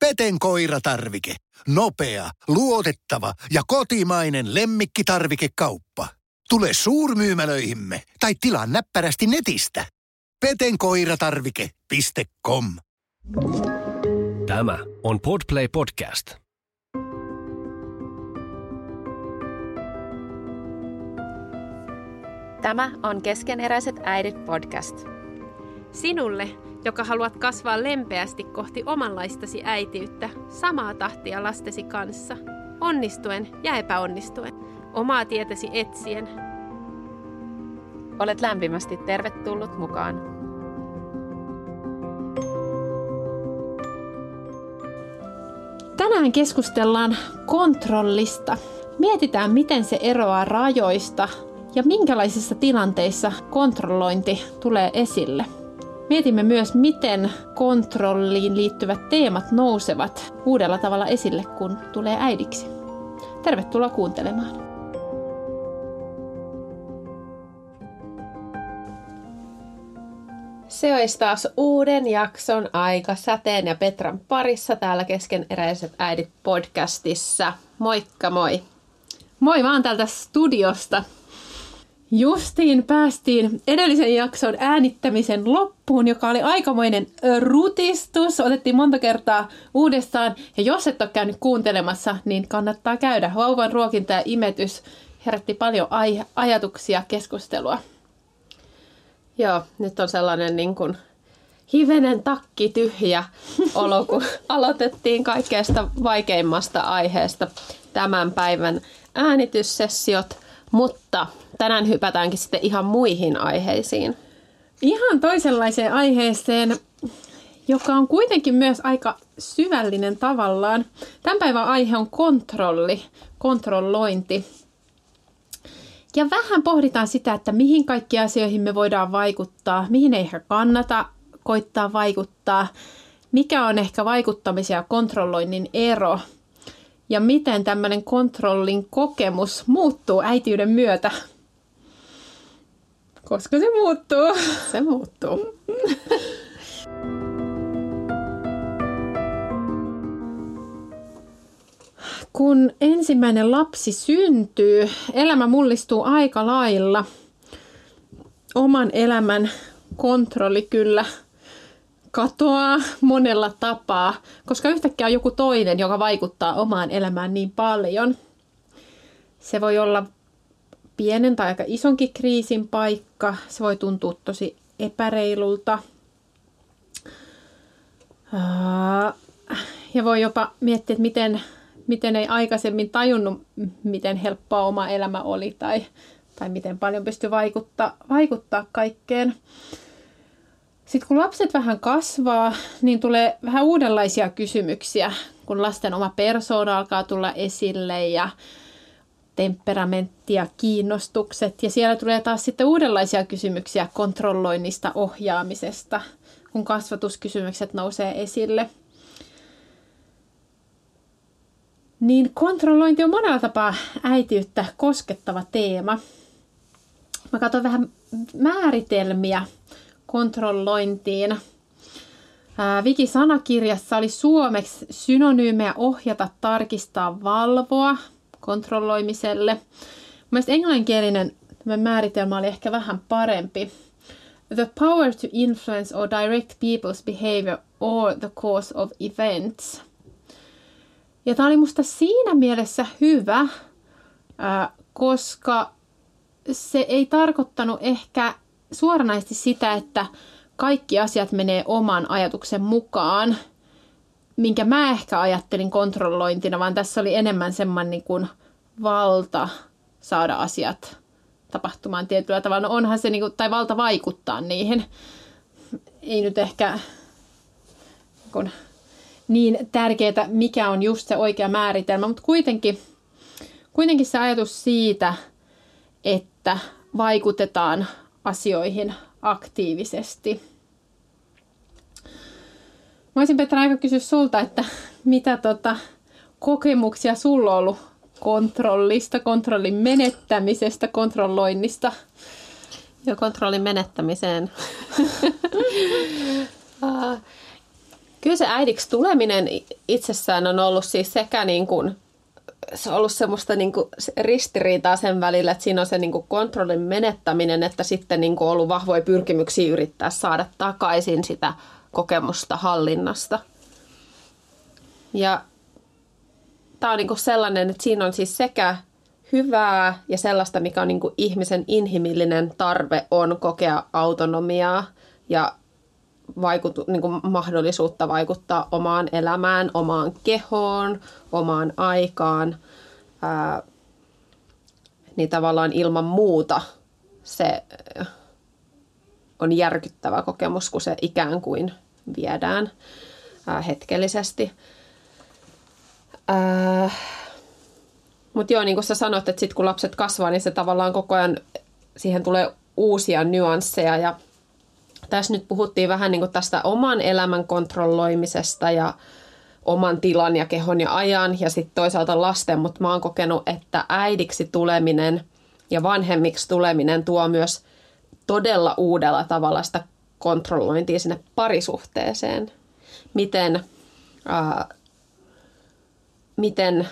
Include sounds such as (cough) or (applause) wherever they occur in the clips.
Peten koiratarvike. Nopea, luotettava ja kotimainen lemmikkitarvikekauppa. Tule suurmyymälöihimme tai tilaa näppärästi netistä. petenkoiratarvike.com Tämä on Podplay Podcast. Tämä on Keskeneräiset äidit podcast. Sinulle, joka haluat kasvaa lempeästi kohti omanlaistasi äitiyttä, samaa tahtia lastesi kanssa, onnistuen ja epäonnistuen, omaa tietäsi etsien. Olet lämpimästi tervetullut mukaan. Tänään keskustellaan kontrollista. Mietitään, miten se eroaa rajoista ja minkälaisissa tilanteissa kontrollointi tulee esille. Mietimme myös, miten kontrolliin liittyvät teemat nousevat uudella tavalla esille, kun tulee äidiksi. Tervetuloa kuuntelemaan. Se olisi taas uuden jakson aika Säteen ja Petran parissa täällä keskeneräiset äidit podcastissa. Moikka moi! Moi vaan täältä studiosta. Justiin päästiin edellisen jakson äänittämisen loppuun, joka oli aikamoinen rutistus. Otettiin monta kertaa uudestaan. Ja jos et ole käynyt kuuntelemassa, niin kannattaa käydä. Vauvan ruokinta ja imetys herätti paljon aj- ajatuksia, keskustelua. Joo, nyt on sellainen niin kuin hivenen takki tyhjä olo, kun (laughs) aloitettiin kaikkeesta vaikeimmasta aiheesta tämän päivän äänityssessiot, mutta tänään hypätäänkin sitten ihan muihin aiheisiin. Ihan toisenlaiseen aiheeseen, joka on kuitenkin myös aika syvällinen tavallaan. Tämän päivän aihe on kontrolli, kontrollointi. Ja vähän pohditaan sitä, että mihin kaikki asioihin me voidaan vaikuttaa, mihin ei ehkä kannata koittaa vaikuttaa, mikä on ehkä vaikuttamisen ja kontrolloinnin ero ja miten tämmöinen kontrollin kokemus muuttuu äitiyden myötä. Koska se muuttuu. Se muuttuu. Kun ensimmäinen lapsi syntyy, elämä mullistuu aika lailla. Oman elämän kontrolli kyllä katoaa monella tapaa, koska yhtäkkiä on joku toinen, joka vaikuttaa omaan elämään niin paljon. Se voi olla pienen tai aika isonkin kriisin paikka. Se voi tuntua tosi epäreilulta. Ja voi jopa miettiä, että miten, miten ei aikaisemmin tajunnut, miten helppoa oma elämä oli tai, tai miten paljon pystyy vaikuttaa, vaikuttaa kaikkeen. Sitten kun lapset vähän kasvaa, niin tulee vähän uudenlaisia kysymyksiä, kun lasten oma persoona alkaa tulla esille ja temperamentti ja kiinnostukset. Ja siellä tulee taas sitten uudenlaisia kysymyksiä kontrolloinnista, ohjaamisesta, kun kasvatuskysymykset nousee esille. Niin kontrollointi on monella tapaa äitiyttä koskettava teema. Mä katson vähän määritelmiä kontrollointiin. Wiki-sanakirjassa oli suomeksi synonyymejä ohjata, tarkistaa, valvoa kontrolloimiselle. Mielestäni englanninkielinen määritelmä oli ehkä vähän parempi. The power to influence or direct people's behavior or the cause of events. Ja tämä oli musta siinä mielessä hyvä, koska se ei tarkoittanut ehkä suoranaisesti sitä, että kaikki asiat menee oman ajatuksen mukaan, minkä mä ehkä ajattelin kontrollointina, vaan tässä oli enemmän semmoinen niin kuin valta saada asiat tapahtumaan tietyllä tavalla. No onhan se, niin kuin, tai valta vaikuttaa niihin. Ei nyt ehkä kun, niin tärkeää, mikä on just se oikea määritelmä, mutta kuitenkin, kuitenkin se ajatus siitä, että vaikutetaan asioihin aktiivisesti. Mä olisin Petra aika kysyä sulta, että mitä tota, kokemuksia sulla on ollut kontrollista, kontrollin menettämisestä, kontrolloinnista? Jo kontrollin menettämiseen. (laughs) Kyllä se äidiksi tuleminen itsessään on ollut siis sekä niin kuin, se on ollut semmoista niin kuin ristiriitaa sen välillä, että siinä on se niin kuin kontrollin menettäminen, että sitten niin kuin ollut vahvoja pyrkimyksiä yrittää saada takaisin sitä kokemusta hallinnasta. Ja tämä on niin kuin sellainen, että siinä on siis sekä hyvää ja sellaista, mikä on niin kuin ihmisen inhimillinen tarve on kokea autonomiaa ja vaikutu, niin kuin mahdollisuutta vaikuttaa omaan elämään, omaan kehoon, omaan aikaan, ää, niin tavallaan ilman muuta se on järkyttävä kokemus, kun se ikään kuin viedään ää, hetkellisesti. Mutta joo, niin kuin sä sanoit, että sit kun lapset kasvaa, niin se tavallaan koko ajan, siihen tulee uusia nyansseja ja tässä nyt puhuttiin vähän niin kuin tästä oman elämän kontrolloimisesta ja oman tilan ja kehon ja ajan ja sitten toisaalta lasten, mutta mä oon kokenut, että äidiksi tuleminen ja vanhemmiksi tuleminen tuo myös todella uudella tavalla sitä kontrollointia sinne parisuhteeseen. Miten, ää, miten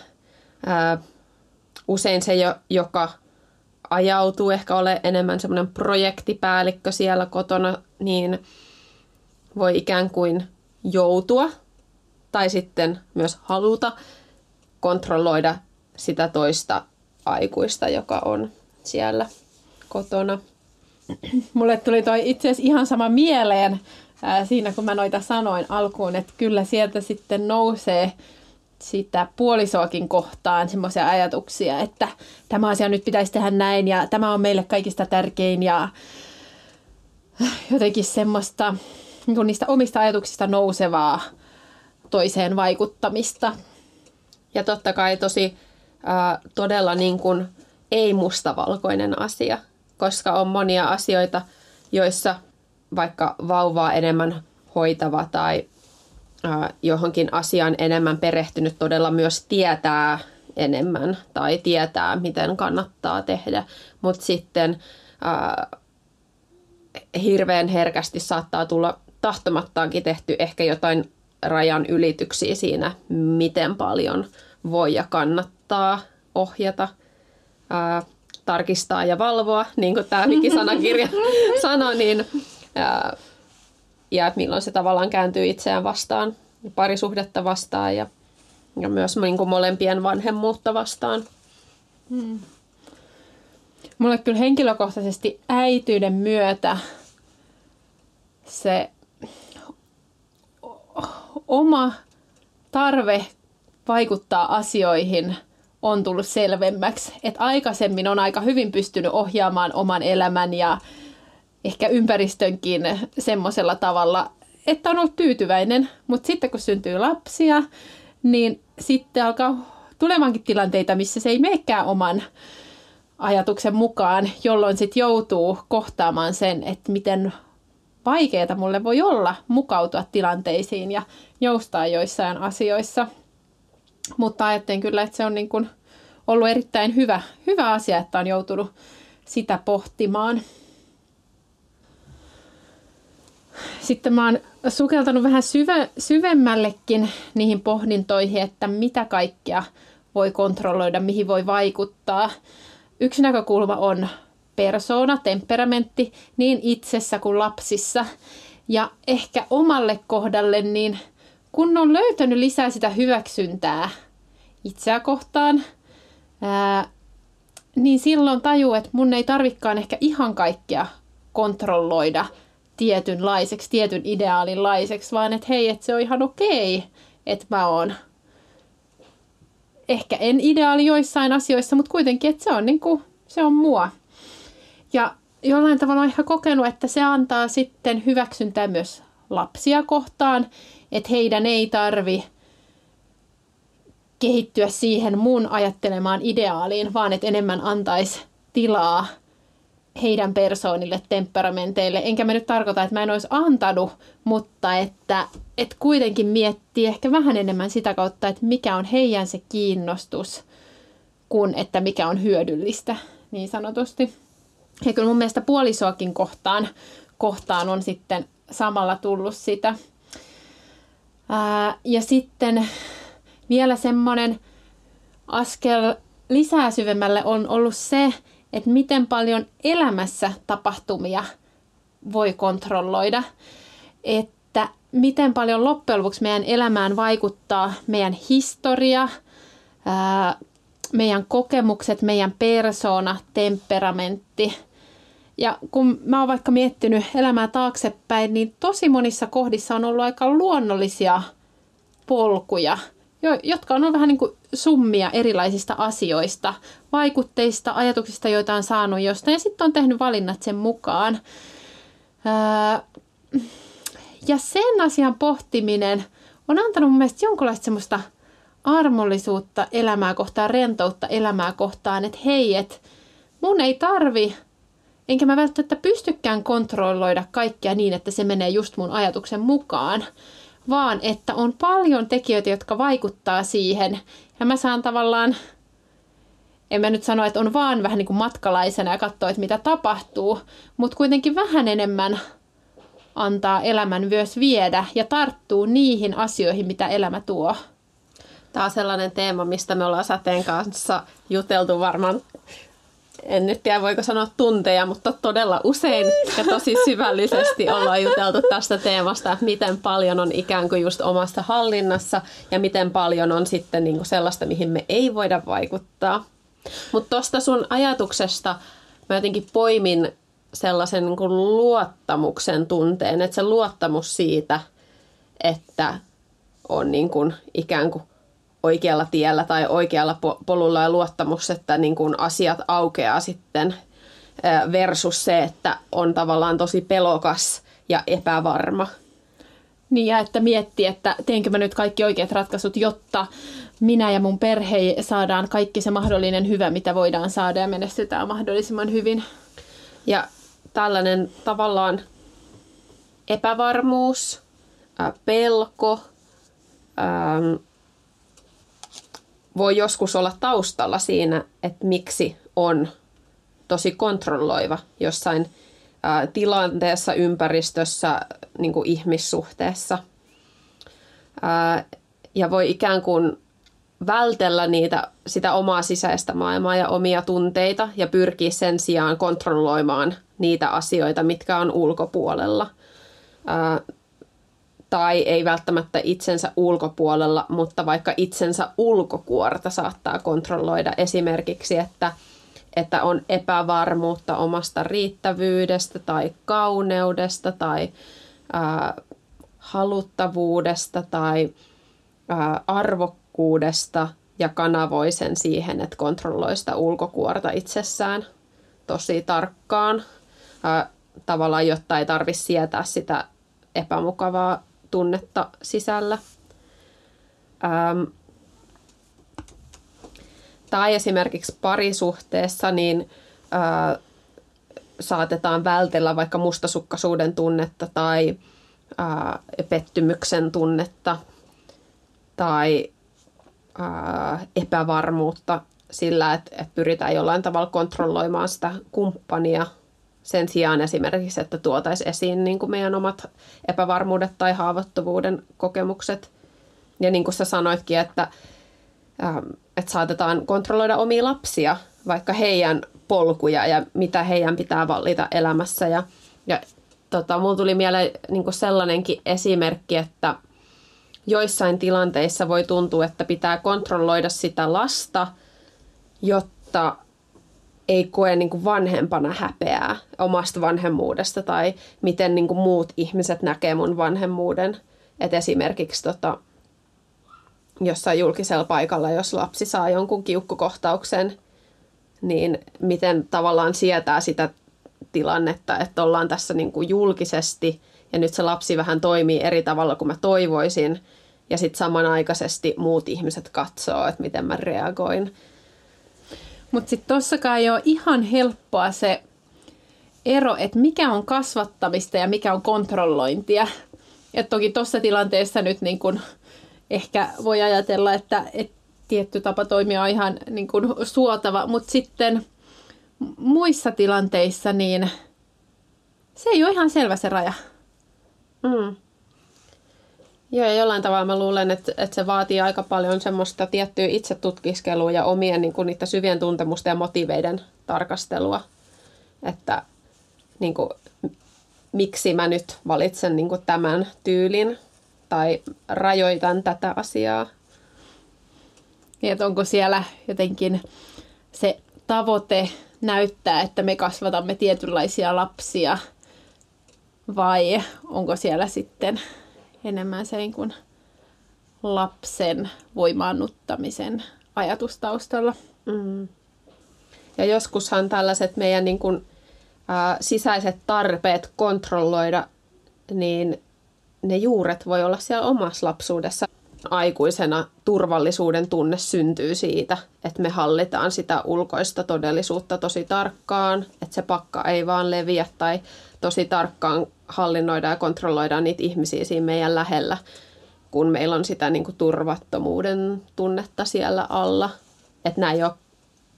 ää, usein se, joka ajautuu ehkä ole enemmän semmoinen projektipäällikkö siellä kotona, niin voi ikään kuin joutua tai sitten myös haluta kontrolloida sitä toista aikuista, joka on siellä kotona. Mulle tuli toi itse asiassa ihan sama mieleen ää, siinä, kun mä noita sanoin alkuun, että kyllä sieltä sitten nousee sitä puolisoakin kohtaan semmoisia ajatuksia, että tämä asia nyt pitäisi tehdä näin ja tämä on meille kaikista tärkein ja jotenkin semmoista niin niistä omista ajatuksista nousevaa toiseen vaikuttamista. Ja totta kai tosi äh, todella niin kuin ei-mustavalkoinen asia, koska on monia asioita, joissa vaikka vauvaa enemmän hoitava tai johonkin asiaan enemmän perehtynyt todella myös tietää enemmän tai tietää, miten kannattaa tehdä. Mutta sitten äh, hirveän herkästi saattaa tulla tahtomattaankin tehty ehkä jotain rajan ylityksiä siinä, miten paljon voi ja kannattaa ohjata, ää, tarkistaa ja valvoa, niin kuin tämä Wiki-sanakirja (laughs) sanoi, niin ää, ja milloin se tavallaan kääntyy itseään vastaan, parisuhdetta vastaan ja, ja myös niin kuin molempien vanhemmuutta vastaan. Hmm. Mulle kyllä henkilökohtaisesti äityyden myötä se oma tarve vaikuttaa asioihin on tullut selvemmäksi. Et aikaisemmin on aika hyvin pystynyt ohjaamaan oman elämän ja ehkä ympäristönkin semmoisella tavalla, että on ollut tyytyväinen. Mutta sitten kun syntyy lapsia, niin sitten alkaa tulevankin tilanteita, missä se ei menekään oman ajatuksen mukaan, jolloin sitten joutuu kohtaamaan sen, että miten vaikeaa mulle voi olla mukautua tilanteisiin ja joustaa joissain asioissa. Mutta ajattelen kyllä, että se on niin kuin ollut erittäin hyvä, hyvä asia, että on joutunut sitä pohtimaan. Sitten mä oon sukeltanut vähän syve, syvemmällekin niihin pohdintoihin, että mitä kaikkea voi kontrolloida, mihin voi vaikuttaa. Yksi näkökulma on persoona, temperamentti niin itsessä kuin lapsissa. Ja ehkä omalle kohdalle, niin kun on löytänyt lisää sitä hyväksyntää itseä kohtaan, ää, niin silloin tajuu, että mun ei tarvikaan ehkä ihan kaikkea kontrolloida tietynlaiseksi, tietyn ideaalinlaiseksi, vaan että hei, että se on ihan okei, että mä oon ehkä en ideaali joissain asioissa, mutta kuitenkin, että se on, niin kuin, se on mua. Ja jollain tavalla olen ihan kokenut, että se antaa sitten hyväksyntää myös lapsia kohtaan, että heidän ei tarvi kehittyä siihen mun ajattelemaan ideaaliin, vaan että enemmän antaisi tilaa heidän persoonille, temperamenteille. Enkä mä nyt tarkoita, että mä en olisi antanut, mutta että, että kuitenkin miettii ehkä vähän enemmän sitä kautta, että mikä on heidän se kiinnostus, kuin että mikä on hyödyllistä niin sanotusti. Ja kyllä mun mielestä puolisoakin kohtaan, kohtaan on sitten samalla tullut sitä. Ää, ja sitten vielä semmoinen askel lisää syvemmälle on ollut se, että miten paljon elämässä tapahtumia voi kontrolloida. Että miten paljon loppujen lopuksi meidän elämään vaikuttaa meidän historia, meidän kokemukset, meidän persona, temperamentti. Ja kun mä oon vaikka miettinyt elämää taaksepäin, niin tosi monissa kohdissa on ollut aika luonnollisia polkuja, jotka on vähän niin kuin summia erilaisista asioista, vaikutteista, ajatuksista, joita on saanut jostain, ja sitten on tehnyt valinnat sen mukaan. ja sen asian pohtiminen on antanut mun mielestä jonkinlaista semmoista armollisuutta elämää kohtaan, rentoutta elämää kohtaan, että hei, että mun ei tarvi, enkä mä välttämättä pystykään kontrolloida kaikkea niin, että se menee just mun ajatuksen mukaan, vaan että on paljon tekijöitä, jotka vaikuttaa siihen, ja mä saan tavallaan, en mä nyt sano, että on vaan vähän niin kuin matkalaisena ja katsoa, että mitä tapahtuu, mutta kuitenkin vähän enemmän antaa elämän myös viedä ja tarttuu niihin asioihin, mitä elämä tuo. Tämä on sellainen teema, mistä me ollaan Sateen kanssa juteltu varmaan, en nyt tiedä voiko sanoa tunteja, mutta todella usein ja tosi syvällisesti ollaan juteltu tästä teemasta, että miten paljon on ikään kuin just omasta hallinnassa ja miten paljon on sitten niin kuin sellaista, mihin me ei voida vaikuttaa. Mutta tuosta sun ajatuksesta mä jotenkin poimin sellaisen niin kuin luottamuksen tunteen, että se luottamus siitä, että on niin kuin ikään kuin oikealla tiellä tai oikealla polulla ja luottamus, että niin kuin asiat aukeaa sitten versus se, että on tavallaan tosi pelokas ja epävarma. Niin ja että miettii, että teenkö mä nyt kaikki oikeat ratkaisut, jotta minä ja mun perhe saadaan kaikki se mahdollinen hyvä, mitä voidaan saada ja menestytään mahdollisimman hyvin. Ja tällainen tavallaan epävarmuus, pelko, voi joskus olla taustalla siinä, että miksi on tosi kontrolloiva jossain tilanteessa, ympäristössä, niin kuin ihmissuhteessa. Ja voi ikään kuin vältellä niitä, sitä omaa sisäistä maailmaa ja omia tunteita ja pyrkiä sen sijaan kontrolloimaan niitä asioita, mitkä on ulkopuolella. Tai ei välttämättä itsensä ulkopuolella, mutta vaikka itsensä ulkokuorta saattaa kontrolloida. Esimerkiksi, että, että on epävarmuutta omasta riittävyydestä tai kauneudesta tai haluttavuudesta tai arvokkuudesta ja kanavoi sen siihen, että kontrolloi sitä ulkokuorta itsessään tosi tarkkaan, ää, tavallaan jotta ei tarvitse sietää sitä epämukavaa tunnetta sisällä. Ähm, tai esimerkiksi parisuhteessa niin äh, saatetaan vältellä vaikka mustasukkaisuuden tunnetta tai äh, pettymyksen tunnetta tai äh, epävarmuutta sillä, että, että pyritään jollain tavalla kontrolloimaan sitä kumppania sen sijaan esimerkiksi, että tuotaisiin esiin niin kuin meidän omat epävarmuudet tai haavoittuvuuden kokemukset. Ja niin kuin sä sanoitkin, että, ähm, että saatetaan kontrolloida omia lapsia, vaikka heidän polkuja ja mitä heidän pitää valita elämässä. Ja, ja tota, mulla tuli mieleen niin kuin sellainenkin esimerkki, että joissain tilanteissa voi tuntua, että pitää kontrolloida sitä lasta, jotta ei koe niin kuin vanhempana häpeää omasta vanhemmuudesta tai miten niin kuin muut ihmiset näkee mun vanhemmuuden. Et esimerkiksi tota, jossain julkisella paikalla, jos lapsi saa jonkun kiukkukohtauksen, niin miten tavallaan sietää sitä tilannetta, että ollaan tässä niin kuin julkisesti ja nyt se lapsi vähän toimii eri tavalla kuin mä toivoisin ja sitten samanaikaisesti muut ihmiset katsoo, että miten mä reagoin. Mutta sitten tossakaan ei ole ihan helppoa se ero, että mikä on kasvattamista ja mikä on kontrollointia. Et toki tuossa tilanteessa nyt niin kun ehkä voi ajatella, että, että tietty tapa toimia on ihan niin kun suotava, mutta sitten muissa tilanteissa niin se ei ole ihan selvä se raja. Mm. Joo, ja jollain tavalla mä luulen, että, että se vaatii aika paljon semmoista tiettyä itsetutkiskelua ja omien niin kuin, niitä syvien tuntemusten ja motiveiden tarkastelua. Että niin kuin, miksi mä nyt valitsen niin kuin, tämän tyylin tai rajoitan tätä asiaa. Niin, että onko siellä jotenkin se tavoite näyttää, että me kasvatamme tietynlaisia lapsia vai onko siellä sitten enemmän se niin kuin lapsen voimaannuttamisen ajatus taustalla. Mm. Ja joskushan tällaiset meidän niin kuin, ä, sisäiset tarpeet kontrolloida, niin ne juuret voi olla siellä omassa lapsuudessa. Aikuisena turvallisuuden tunne syntyy siitä, että me hallitaan sitä ulkoista todellisuutta tosi tarkkaan, että se pakka ei vaan leviä tai tosi tarkkaan hallinnoidaan ja kontrolloidaan niitä ihmisiä siinä meidän lähellä, kun meillä on sitä niin kuin turvattomuuden tunnetta siellä alla. Että nämä ei ole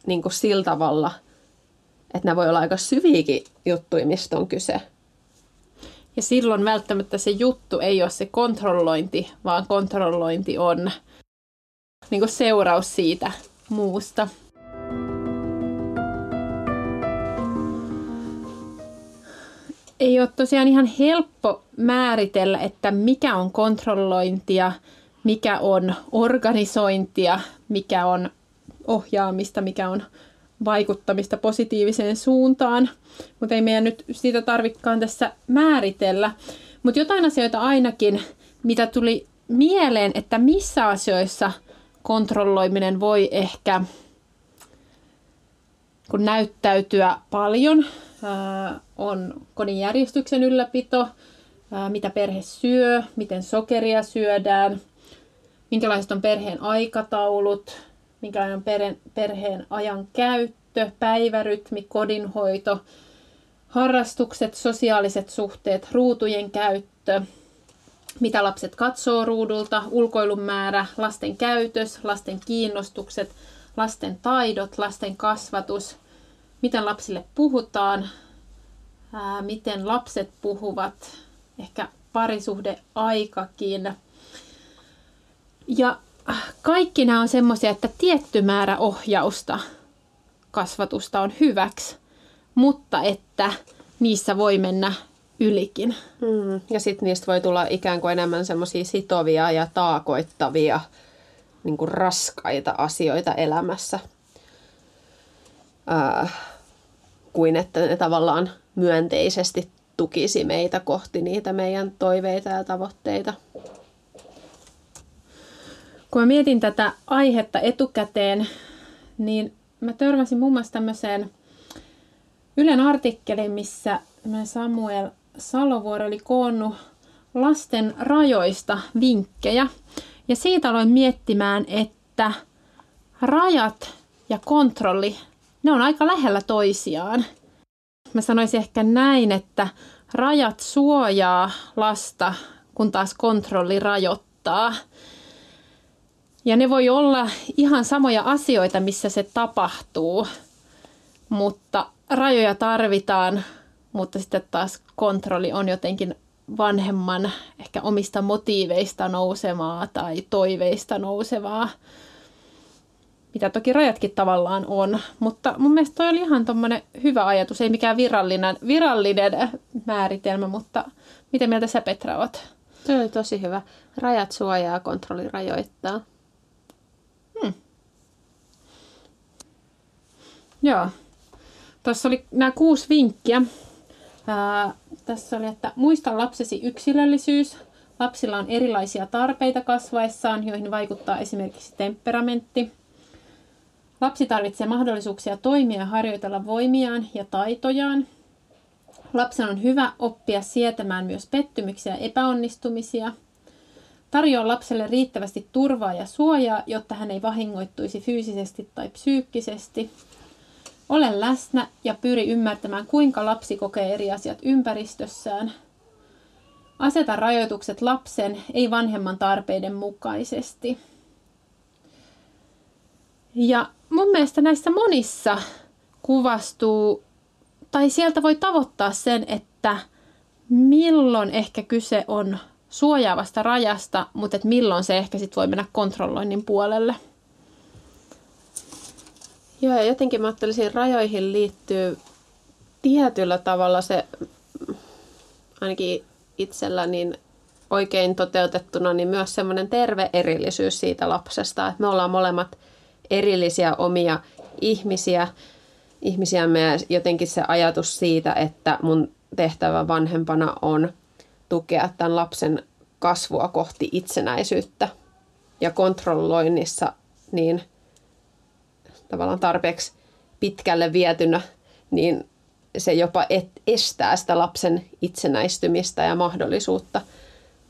niin kuin sillä tavalla, että nämä voi olla aika syviäkin juttuja, mistä on kyse. Ja silloin välttämättä se juttu ei ole se kontrollointi, vaan kontrollointi on niin kuin seuraus siitä muusta. Ei ole tosiaan ihan helppo määritellä, että mikä on kontrollointia, mikä on organisointia, mikä on ohjaamista, mikä on vaikuttamista positiiviseen suuntaan. Mutta ei meidän nyt sitä tarvikkaan tässä määritellä. Mutta jotain asioita ainakin, mitä tuli mieleen, että missä asioissa kontrolloiminen voi ehkä kun näyttäytyä paljon on kodin järjestyksen ylläpito, mitä perhe syö, miten sokeria syödään, minkälaiset on perheen aikataulut, minkälainen on perheen ajan käyttö, päivärytmi, kodinhoito, harrastukset, sosiaaliset suhteet, ruutujen käyttö, mitä lapset katsoo ruudulta, ulkoilun määrä, lasten käytös, lasten kiinnostukset, lasten taidot, lasten kasvatus – miten lapsille puhutaan, ää, miten lapset puhuvat, ehkä parisuhdeaikakin. Ja äh, kaikki nämä on semmoisia, että tietty määrä ohjausta kasvatusta on hyväksi, mutta että niissä voi mennä ylikin. Mm, ja sitten niistä voi tulla ikään kuin enemmän semmoisia sitovia ja taakoittavia, niin kuin raskaita asioita elämässä. Äh, kuin että ne tavallaan myönteisesti tukisi meitä kohti niitä meidän toiveita ja tavoitteita. Kun mä mietin tätä aihetta etukäteen, niin mä törmäsin muun muassa tämmöiseen Ylen artikkeliin, missä Samuel Salovuori oli koonnut lasten rajoista vinkkejä. Ja siitä aloin miettimään, että rajat ja kontrolli ne on aika lähellä toisiaan. Mä sanoisin ehkä näin, että rajat suojaa lasta, kun taas kontrolli rajoittaa. Ja ne voi olla ihan samoja asioita, missä se tapahtuu, mutta rajoja tarvitaan, mutta sitten taas kontrolli on jotenkin vanhemman ehkä omista motiiveista nousevaa tai toiveista nousevaa mitä toki rajatkin tavallaan on. Mutta mun mielestä toi oli ihan tommonen hyvä ajatus, ei mikään virallinen, virallinen määritelmä, mutta miten mieltä sä Petra oot? Se oli tosi hyvä. Rajat suojaa, kontrolli rajoittaa. Hmm. Joo. Tuossa oli nämä kuusi vinkkiä. Ää, tässä oli, että muista lapsesi yksilöllisyys. Lapsilla on erilaisia tarpeita kasvaessaan, joihin vaikuttaa esimerkiksi temperamentti. Lapsi tarvitsee mahdollisuuksia toimia ja harjoitella voimiaan ja taitojaan. Lapsen on hyvä oppia sietämään myös pettymyksiä ja epäonnistumisia. Tarjoa lapselle riittävästi turvaa ja suojaa, jotta hän ei vahingoittuisi fyysisesti tai psyykkisesti. Ole läsnä ja pyri ymmärtämään, kuinka lapsi kokee eri asiat ympäristössään. Aseta rajoitukset lapsen, ei vanhemman tarpeiden mukaisesti. Ja mun mielestä näissä monissa kuvastuu, tai sieltä voi tavoittaa sen, että milloin ehkä kyse on suojaavasta rajasta, mutta et milloin se ehkä sit voi mennä kontrolloinnin puolelle. Joo, ja jotenkin mä ajattelisin, rajoihin liittyy tietyllä tavalla se, ainakin itsellä, niin oikein toteutettuna, niin myös semmoinen terve erillisyys siitä lapsesta. Että me ollaan molemmat erillisiä omia ihmisiä, ihmisiämme ja jotenkin se ajatus siitä, että mun tehtävä vanhempana on tukea tämän lapsen kasvua kohti itsenäisyyttä ja kontrolloinnissa niin tavallaan tarpeeksi pitkälle vietynä, niin se jopa et, estää sitä lapsen itsenäistymistä ja mahdollisuutta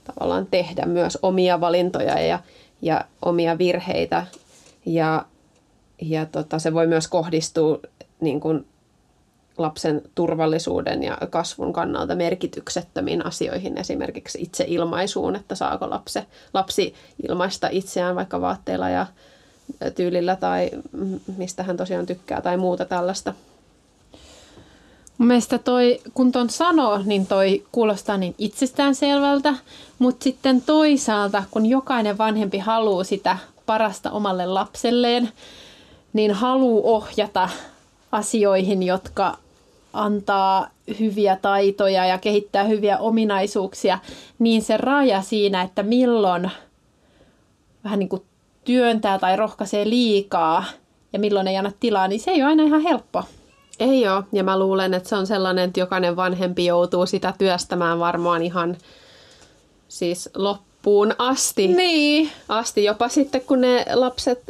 tavallaan tehdä myös omia valintoja ja, ja omia virheitä. Ja, ja tota, se voi myös kohdistua niin kuin lapsen turvallisuuden ja kasvun kannalta merkityksettömiin asioihin, esimerkiksi itse ilmaisuun, että saako lapsi, lapsi ilmaista itseään vaikka vaatteilla ja tyylillä tai mistä hän tosiaan tykkää tai muuta tällaista. Mielestäni toi, kun ton sanoo, niin toi kuulostaa niin itsestäänselvältä, mutta sitten toisaalta, kun jokainen vanhempi haluaa sitä parasta omalle lapselleen, niin haluaa ohjata asioihin, jotka antaa hyviä taitoja ja kehittää hyviä ominaisuuksia, niin se raja siinä, että milloin vähän niin kuin työntää tai rohkaisee liikaa ja milloin ei anna tilaa, niin se ei ole aina ihan helppo. Ei ole, ja mä luulen, että se on sellainen, että jokainen vanhempi joutuu sitä työstämään varmaan ihan siis loppuun asti. Niin. Asti, jopa sitten kun ne lapset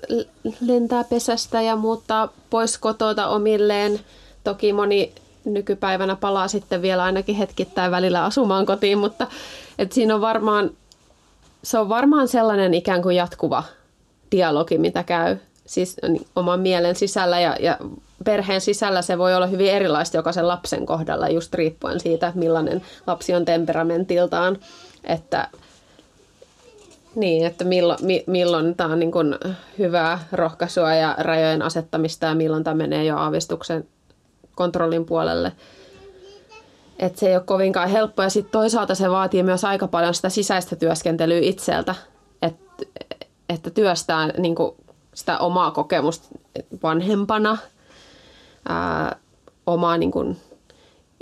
lentää pesästä ja muuttaa pois kotota omilleen. Toki moni nykypäivänä palaa sitten vielä ainakin hetkittäin välillä asumaan kotiin, mutta et siinä on varmaan, se on varmaan sellainen ikään kuin jatkuva dialogi, mitä käy siis oman mielen sisällä ja, ja perheen sisällä se voi olla hyvin erilaista jokaisen lapsen kohdalla, just riippuen siitä, millainen lapsi on temperamentiltaan, että niin, että milloin, mi, milloin tämä on niin kuin hyvää rohkaisua ja rajojen asettamista ja milloin tämä menee jo aavistuksen kontrollin puolelle. Että se ei ole kovinkaan helppoa ja sitten toisaalta se vaatii myös aika paljon sitä sisäistä työskentelyä itseltä, että, että työstää niin kuin sitä omaa kokemusta vanhempana, ää, omaa niin kuin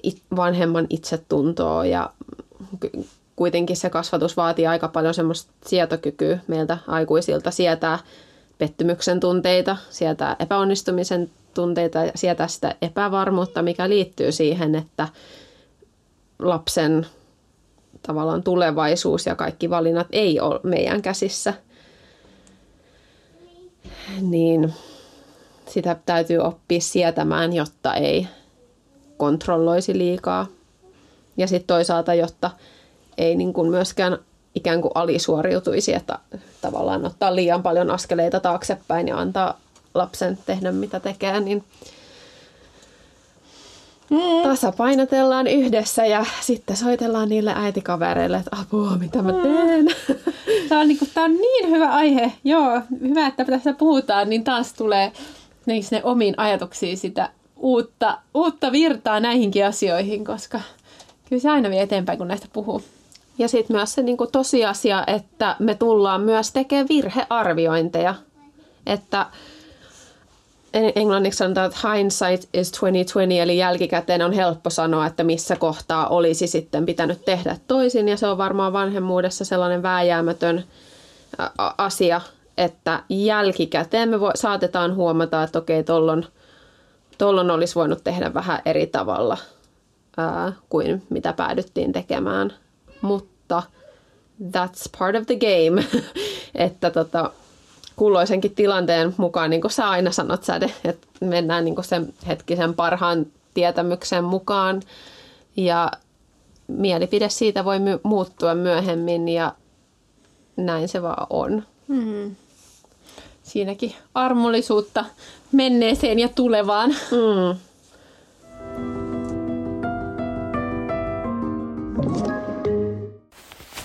it, vanhemman itsetuntoa ja kuitenkin se kasvatus vaatii aika paljon semmoista sietokykyä meiltä aikuisilta sietää pettymyksen tunteita, sietää epäonnistumisen tunteita ja sietää sitä epävarmuutta, mikä liittyy siihen, että lapsen tavallaan tulevaisuus ja kaikki valinnat ei ole meidän käsissä – niin sitä täytyy oppia sietämään, jotta ei kontrolloisi liikaa. Ja sitten toisaalta, jotta ei niin kuin myöskään ikään kuin alisuoriutuisi, että tavallaan ottaa liian paljon askeleita taaksepäin ja antaa lapsen tehdä mitä tekee, niin mm. tasapainotellaan yhdessä ja sitten soitellaan niille äitikavereille, että apua, mitä mä mm. teen. Mm. Tämä on, niin kuin, tämä on niin hyvä aihe. Joo, hyvä, että tästä puhutaan, niin taas tulee ne omiin ajatuksiin sitä uutta, uutta virtaa näihinkin asioihin, koska kyllä se aina vie eteenpäin, kun näistä puhuu. Ja sitten myös se niin kuin tosiasia, että me tullaan myös tekemään virhearviointeja. Että englanniksi sanotaan, että hindsight is 2020, eli jälkikäteen on helppo sanoa, että missä kohtaa olisi sitten pitänyt tehdä toisin, ja se on varmaan vanhemmuudessa sellainen vääjäämätön asia, että jälkikäteen me saatetaan huomata, että okei, tollon, tollon olisi voinut tehdä vähän eri tavalla ää, kuin mitä päädyttiin tekemään, mutta that's part of the game, (laughs) että tota, kulloisenkin tilanteen mukaan, niin kuin sä aina sanot, Säde, että mennään niin kuin sen hetkisen parhaan tietämyksen mukaan. Ja mielipide siitä voi my- muuttua myöhemmin ja näin se vaan on. Hmm. Siinäkin armollisuutta menneeseen ja tulevaan. Hmm.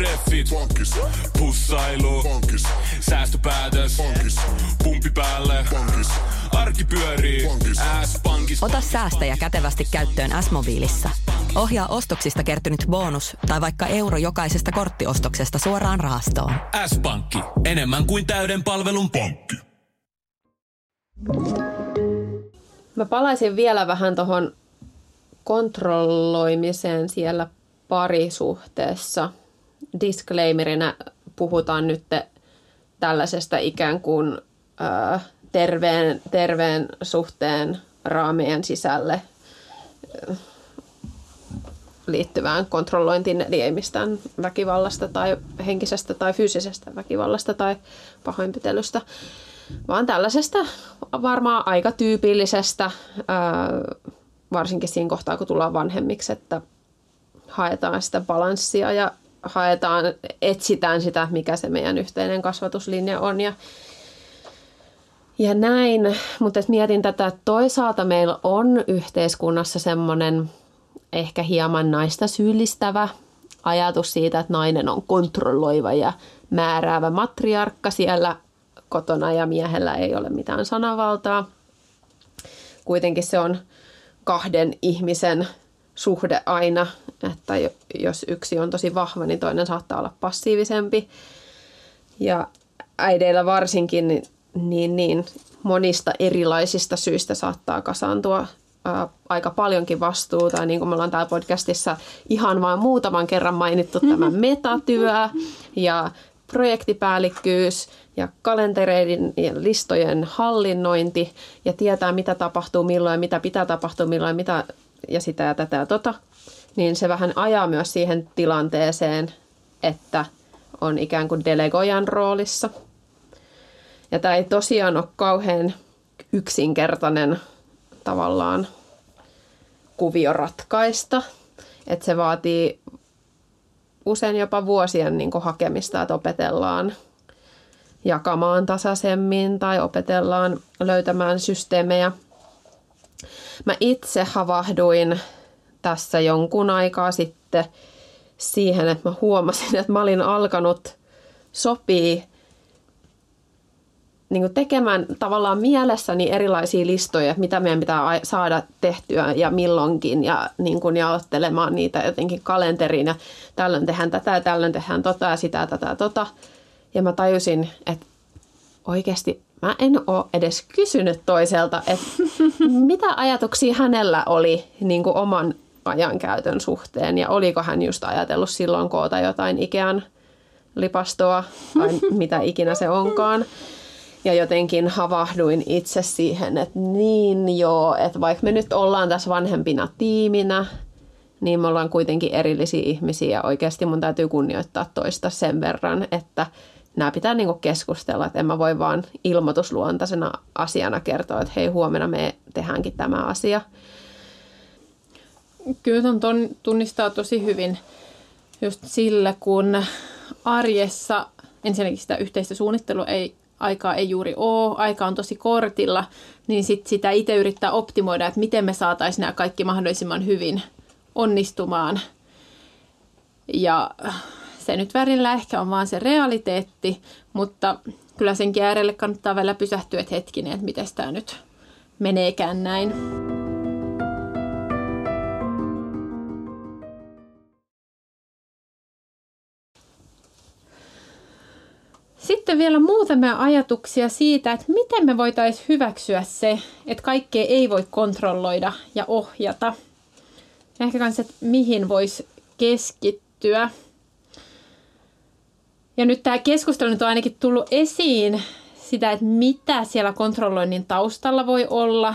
Ensitreffit. Bonkis. Pussailu. Bonkis. Säästöpäätös. Bonkis. Pumpi päälle. Bonkis. Arki pyörii. S-pankis. Ota säästäjä kätevästi käyttöön S-mobiilissa. Ohjaa ostoksista kertynyt bonus tai vaikka euro jokaisesta korttiostoksesta suoraan rahastoon. S-pankki. Enemmän kuin täyden palvelun pankki. Mä palaisin vielä vähän tuohon kontrolloimiseen siellä parisuhteessa. Disclaimerina puhutaan nyt tällaisesta ikään kuin ää, terveen, terveen suhteen raamien sisälle ää, liittyvään kontrollointiin, eli ei mistään väkivallasta tai henkisestä tai fyysisestä väkivallasta tai pahoinpitelystä, vaan tällaisesta varmaan aika tyypillisestä, varsinkin siinä kohtaa, kun tullaan vanhemmiksi, että haetaan sitä balanssia ja haetaan, etsitään sitä, mikä se meidän yhteinen kasvatuslinja on ja, ja näin. Mutta mietin tätä, että toisaalta meillä on yhteiskunnassa semmoinen ehkä hieman naista syyllistävä ajatus siitä, että nainen on kontrolloiva ja määräävä matriarkka siellä kotona ja miehellä ei ole mitään sanavaltaa. Kuitenkin se on kahden ihmisen suhde aina, että jos yksi on tosi vahva, niin toinen saattaa olla passiivisempi. Ja äideillä varsinkin niin, niin, niin monista erilaisista syistä saattaa kasaantua ää, aika paljonkin vastuuta. Niin kuin me ollaan täällä podcastissa ihan vain muutaman kerran mainittu tämä metatyö ja projektipäällikkyys ja kalentereiden ja listojen hallinnointi ja tietää, mitä tapahtuu milloin, mitä pitää tapahtua milloin, mitä ja sitä ja tätä ja tota, niin se vähän ajaa myös siihen tilanteeseen, että on ikään kuin delegojan roolissa. Ja tämä ei tosiaan ole kauhean yksinkertainen tavallaan kuvio ratkaista. Että se vaatii usein jopa vuosien niin hakemista, että opetellaan jakamaan tasaisemmin tai opetellaan löytämään systeemejä. Mä itse havahduin tässä jonkun aikaa sitten siihen, että mä huomasin, että mä olin alkanut sopii niin tekemään tavallaan mielessäni erilaisia listoja, mitä meidän pitää saada tehtyä ja milloinkin ja niin kuin jaottelemaan niitä jotenkin kalenteriin ja tällöin tehdään tätä ja tällöin tehdään tota ja sitä tätä tota. Ja mä tajusin, että oikeasti mä en ole edes kysynyt toiselta, että (laughs) mitä ajatuksia hänellä oli niin kuin oman ajankäytön suhteen ja oliko hän just ajatellut silloin koota jotain Ikean lipastoa tai (laughs) mitä ikinä se onkaan. Ja jotenkin havahduin itse siihen, että niin joo, että vaikka me nyt ollaan tässä vanhempina tiiminä, niin me ollaan kuitenkin erillisiä ihmisiä ja oikeasti mun täytyy kunnioittaa toista sen verran, että nämä pitää niinku keskustella, että en mä voi vaan ilmoitusluontaisena asiana kertoa, että hei huomenna me tehdäänkin tämä asia. Kyllä ton tunnistaa tosi hyvin just sillä, kun arjessa ensinnäkin sitä yhteistä suunnittelua ei aikaa ei juuri ole, aika on tosi kortilla, niin sit sitä itse yrittää optimoida, että miten me saataisiin nämä kaikki mahdollisimman hyvin onnistumaan. Ja se nyt värillä ehkä on vaan se realiteetti, mutta kyllä senkin äärelle kannattaa vielä pysähtyä, että hetkinen, että miten tämä nyt meneekään näin. Sitten vielä muutamia ajatuksia siitä, että miten me voitaisiin hyväksyä se, että kaikkea ei voi kontrolloida ja ohjata. Ja ehkä myös, että mihin voisi keskittyä. Ja nyt tämä keskustelu nyt on ainakin tullut esiin sitä, että mitä siellä kontrolloinnin taustalla voi olla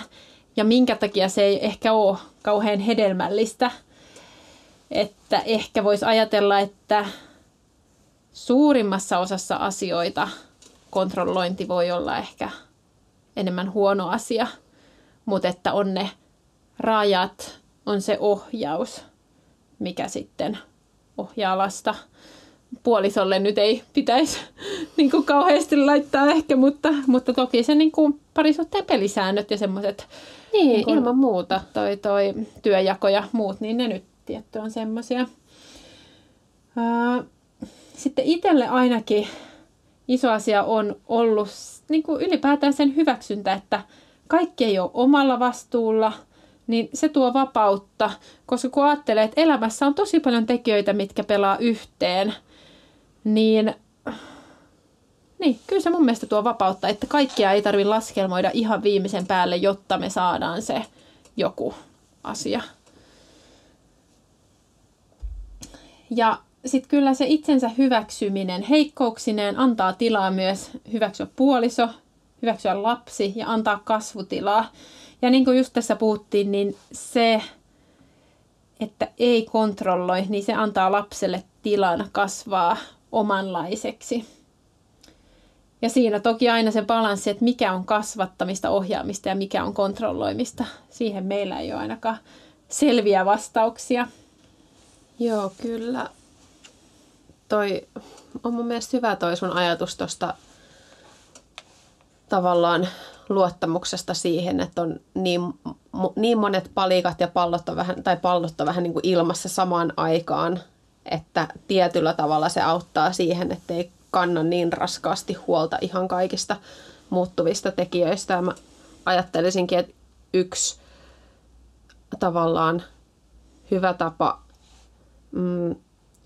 ja minkä takia se ei ehkä ole kauhean hedelmällistä. Että ehkä voisi ajatella, että suurimmassa osassa asioita kontrollointi voi olla ehkä enemmän huono asia, mutta että on ne rajat, on se ohjaus, mikä sitten ohjaa lasta. Puolisolle nyt ei pitäisi (laughs) niin kuin kauheasti laittaa ehkä, mutta, mutta toki se niin kuin parisuhteen pelisäännöt ja semmoiset niin, niin kuin, ilman muuta. Toi, toi työjako ja muut, niin ne nyt tietty on semmoisia. Sitten itselle ainakin iso asia on ollut niin kuin ylipäätään sen hyväksyntä, että kaikki ei ole omalla vastuulla, niin se tuo vapautta, koska kun ajattelee, että elämässä on tosi paljon tekijöitä, mitkä pelaa yhteen, niin, niin kyllä se mun mielestä tuo vapautta, että kaikkia ei tarvitse laskelmoida ihan viimeisen päälle, jotta me saadaan se joku asia. Ja sitten kyllä se itsensä hyväksyminen heikkouksineen antaa tilaa myös hyväksyä puoliso, hyväksyä lapsi ja antaa kasvutilaa. Ja niin kuin just tässä puhuttiin, niin se, että ei kontrolloi, niin se antaa lapselle tilan kasvaa omanlaiseksi. Ja siinä toki aina se balanssi, että mikä on kasvattamista, ohjaamista ja mikä on kontrolloimista. Siihen meillä ei ole ainakaan selviä vastauksia. Joo, kyllä toi on mun mielestä hyvä toi sun ajatus tuosta tavallaan luottamuksesta siihen, että on niin, niin monet palikat ja pallot on vähän, tai pallot on vähän niin kuin ilmassa samaan aikaan, että tietyllä tavalla se auttaa siihen, että ei kanna niin raskaasti huolta ihan kaikista muuttuvista tekijöistä. Ja mä ajattelisinkin, että yksi tavallaan hyvä tapa mm,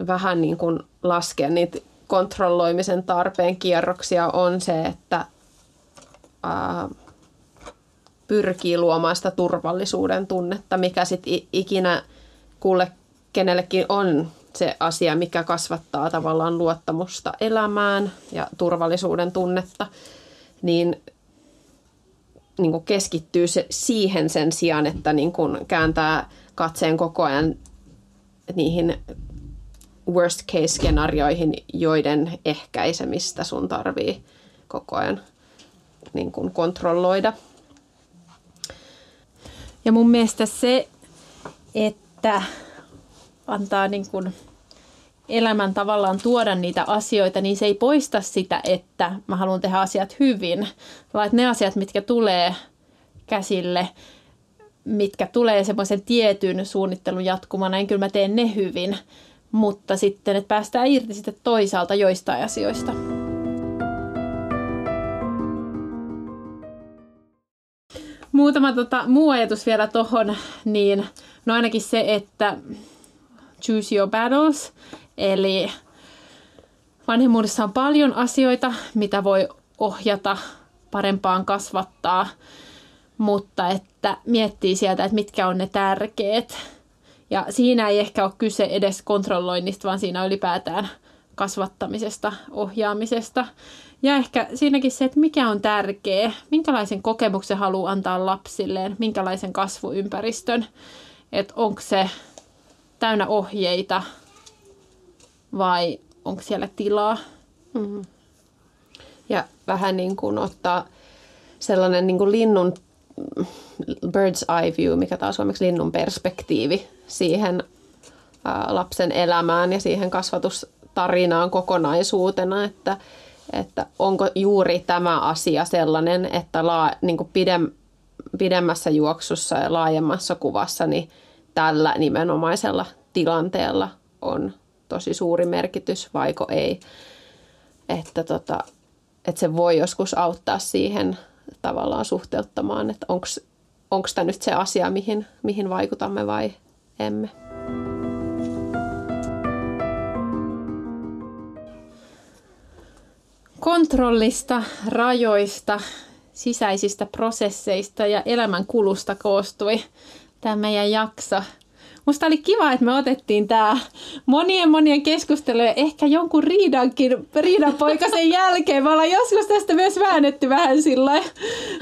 vähän niin kuin laskea niitä kontrolloimisen tarpeen kierroksia on se, että ää, pyrkii luomaan sitä turvallisuuden tunnetta, mikä sitten ikinä kulle kenellekin on se asia, mikä kasvattaa tavallaan luottamusta elämään ja turvallisuuden tunnetta, niin, niin kuin keskittyy se siihen sen sijaan, että niin kuin kääntää katseen koko ajan niihin worst case skenaarioihin, joiden ehkäisemistä sun tarvii koko ajan niin kuin kontrolloida. Ja mun mielestä se, että antaa niin kuin elämän tavallaan tuoda niitä asioita, niin se ei poista sitä, että mä haluan tehdä asiat hyvin, vaan että ne asiat, mitkä tulee käsille, mitkä tulee semmoisen tietyn suunnittelun jatkumana, niin kyllä mä teen ne hyvin mutta sitten, että päästään irti sitten toisaalta joistain asioista. Muutama tota, muu ajatus vielä tohon, niin no ainakin se, että choose your battles, eli vanhemmuudessa on paljon asioita, mitä voi ohjata parempaan kasvattaa, mutta että miettii sieltä, että mitkä on ne tärkeät ja siinä ei ehkä ole kyse edes kontrolloinnista, vaan siinä ylipäätään kasvattamisesta, ohjaamisesta. Ja ehkä siinäkin se, että mikä on tärkeä, minkälaisen kokemuksen haluaa antaa lapsilleen, minkälaisen kasvuympäristön, että onko se täynnä ohjeita vai onko siellä tilaa. Mm-hmm. Ja vähän niin kuin ottaa sellainen niin kuin linnun bird's eye view, mikä taas suomeksi linnun perspektiivi siihen lapsen elämään ja siihen kasvatustarinaan kokonaisuutena, että, että onko juuri tämä asia sellainen, että la, niin kuin pidem, pidemmässä juoksussa ja laajemmassa kuvassa niin tällä nimenomaisella tilanteella on tosi suuri merkitys, vaiko ei. Että, tota, että se voi joskus auttaa siihen tavallaan suhteuttamaan, että onko tämä nyt se asia, mihin, mihin vaikutamme vai emme. Kontrollista, rajoista, sisäisistä prosesseista ja elämän kulusta koostui tämä meidän jakso. musta oli kiva, että me otettiin tämä monien monien keskustelujen, ehkä jonkun riidankin, riidan poikasen (laughs) jälkeen. Me ollaan joskus tästä myös väännetty vähän sillä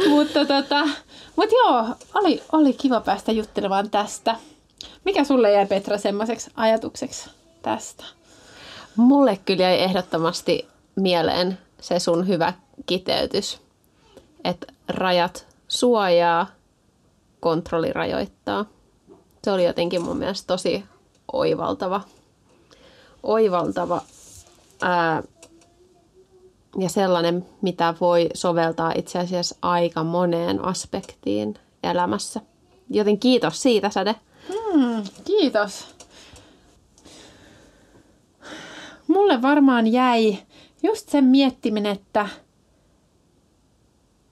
Mutta tota, mut joo, oli, oli kiva päästä juttelemaan tästä. Mikä sulle jäi Petra semmoiseksi ajatukseksi tästä? Mulle kyllä jäi ehdottomasti mieleen se sun hyvä kiteytys, että rajat suojaa, kontrolli rajoittaa. Se oli jotenkin mun mielestä tosi oivaltava, oivaltava ää, ja sellainen, mitä voi soveltaa itse asiassa aika moneen aspektiin elämässä. Joten kiitos siitä, Sade. Hmm, kiitos. Mulle varmaan jäi just sen miettiminen, että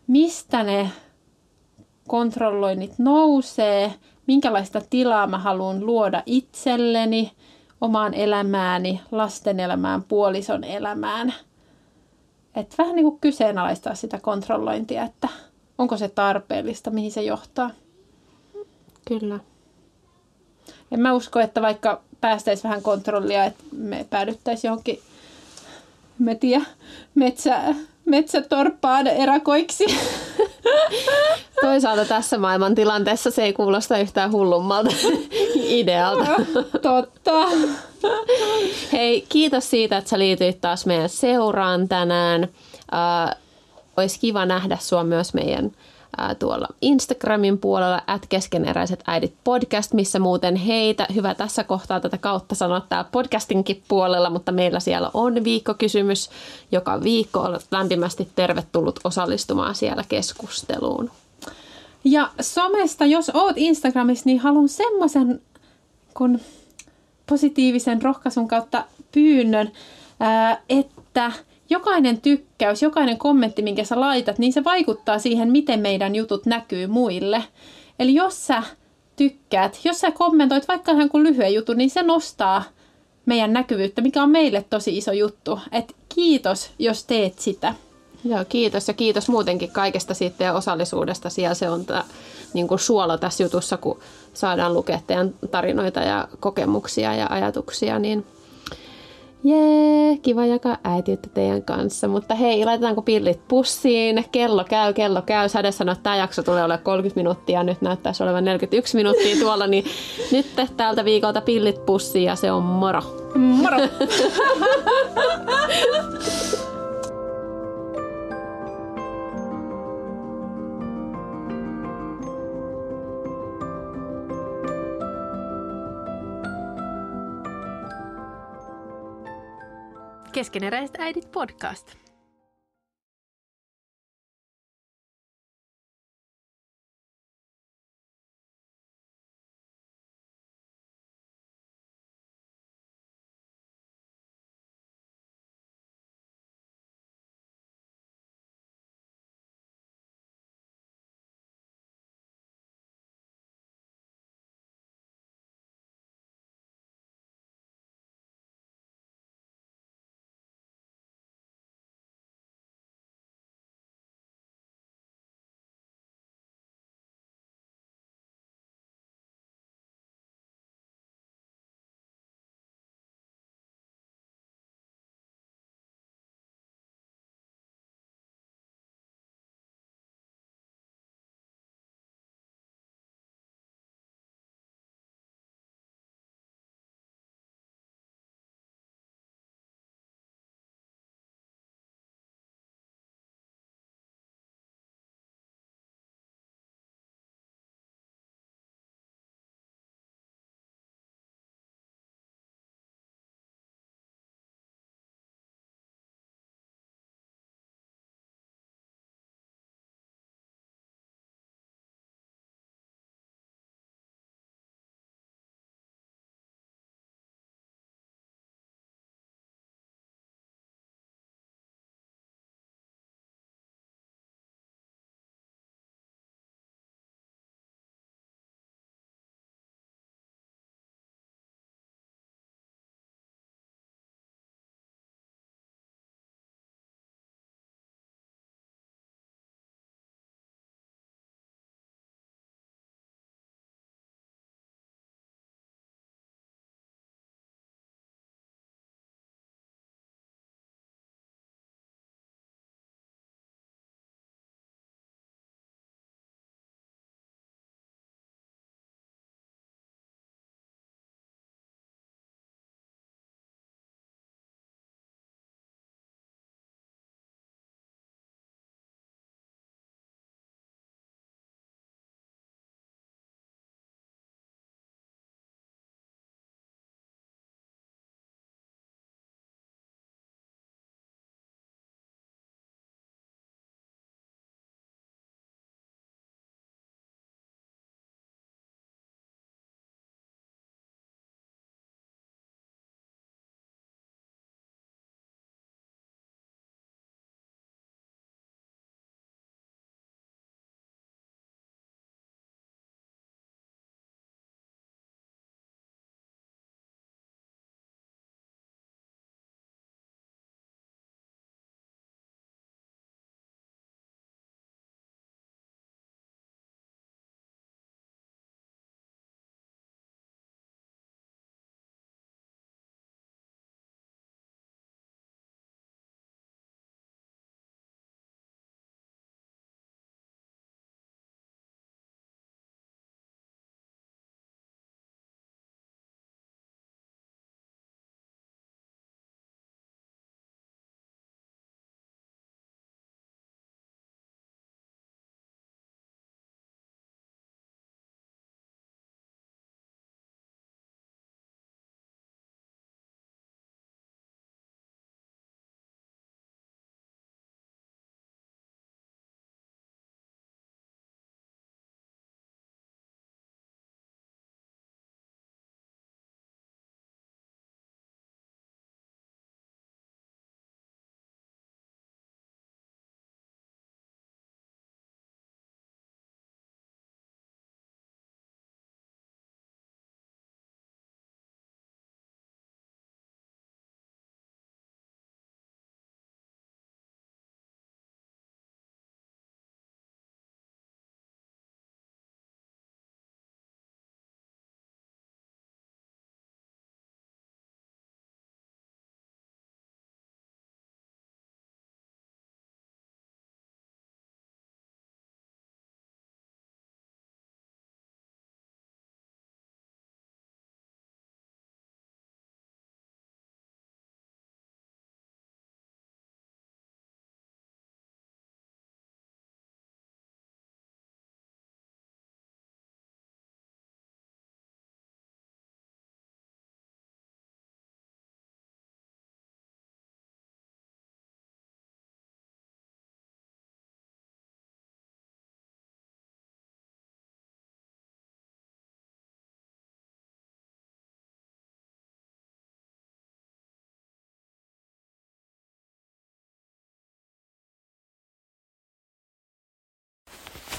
mistä ne kontrolloinnit nousee, minkälaista tilaa mä haluan luoda itselleni, omaan elämääni, lasten elämään, puolison elämään. Et vähän niin kuin kyseenalaistaa sitä kontrollointia, että onko se tarpeellista, mihin se johtaa. Kyllä. En mä usko, että vaikka päästäisiin vähän kontrollia, että me päädyttäisiin johonkin, me tiedä, metsä, metsätorppaan erakoiksi. (laughs) Toisaalta tässä maailman tilanteessa se ei kuulosta yhtään hullummalta (laughs) idealta. Totta. Hei, kiitos siitä, että sä liityit taas meidän seuraan tänään. Äh, olisi kiva nähdä sua myös meidän tuolla Instagramin puolella, at keskeneräiset äidit podcast, missä muuten heitä, hyvä tässä kohtaa tätä kautta sanoa täällä podcastinkin puolella, mutta meillä siellä on viikkokysymys. Joka viikko olet lämpimästi tervetullut osallistumaan siellä keskusteluun. Ja somesta, jos oot Instagramissa, niin haluan semmoisen kun positiivisen rohkaisun kautta pyynnön, että jokainen tykkäys, jokainen kommentti, minkä sä laitat, niin se vaikuttaa siihen, miten meidän jutut näkyy muille. Eli jos sä tykkäät, jos sä kommentoit vaikka ihan kuin lyhyen jutun, niin se nostaa meidän näkyvyyttä, mikä on meille tosi iso juttu. Et kiitos, jos teet sitä. Joo, kiitos ja kiitos muutenkin kaikesta siitä ja osallisuudesta. Siellä se on tämä niin kuin suola tässä jutussa, kun saadaan lukea teidän tarinoita ja kokemuksia ja ajatuksia, niin Jee, kiva jakaa äitiyttä teidän kanssa. Mutta hei, laitetaanko pillit pussiin? Kello käy, kello käy. Sade sanoi, että tämä jakso tulee olemaan 30 minuuttia. Nyt näyttäisi olevan 41 minuuttia tuolla. Niin (laughs) nyt tältä viikolta pillit pussiin ja se on moro. Moro! (laughs) Keskeneräiset äidit podcast.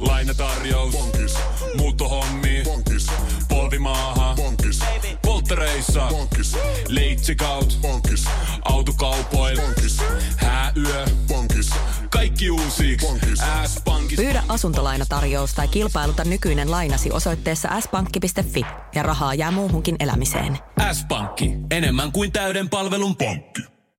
Lainatarjous. Bonkis. Muuttohommi. Bonkis. Polvimaaha. Bonkis. Polttereissa. Bonkis. Leitsikaut. Bonkis. Autokaupoil. Bonkis. Hääyö. Bonkis. Kaikki uusi. S-pankki. Pyydä asuntolainatarjous tai kilpailuta nykyinen lainasi osoitteessa s-pankki.fi ja rahaa jää muuhunkin elämiseen. S-pankki. Enemmän kuin täyden palvelun pankki.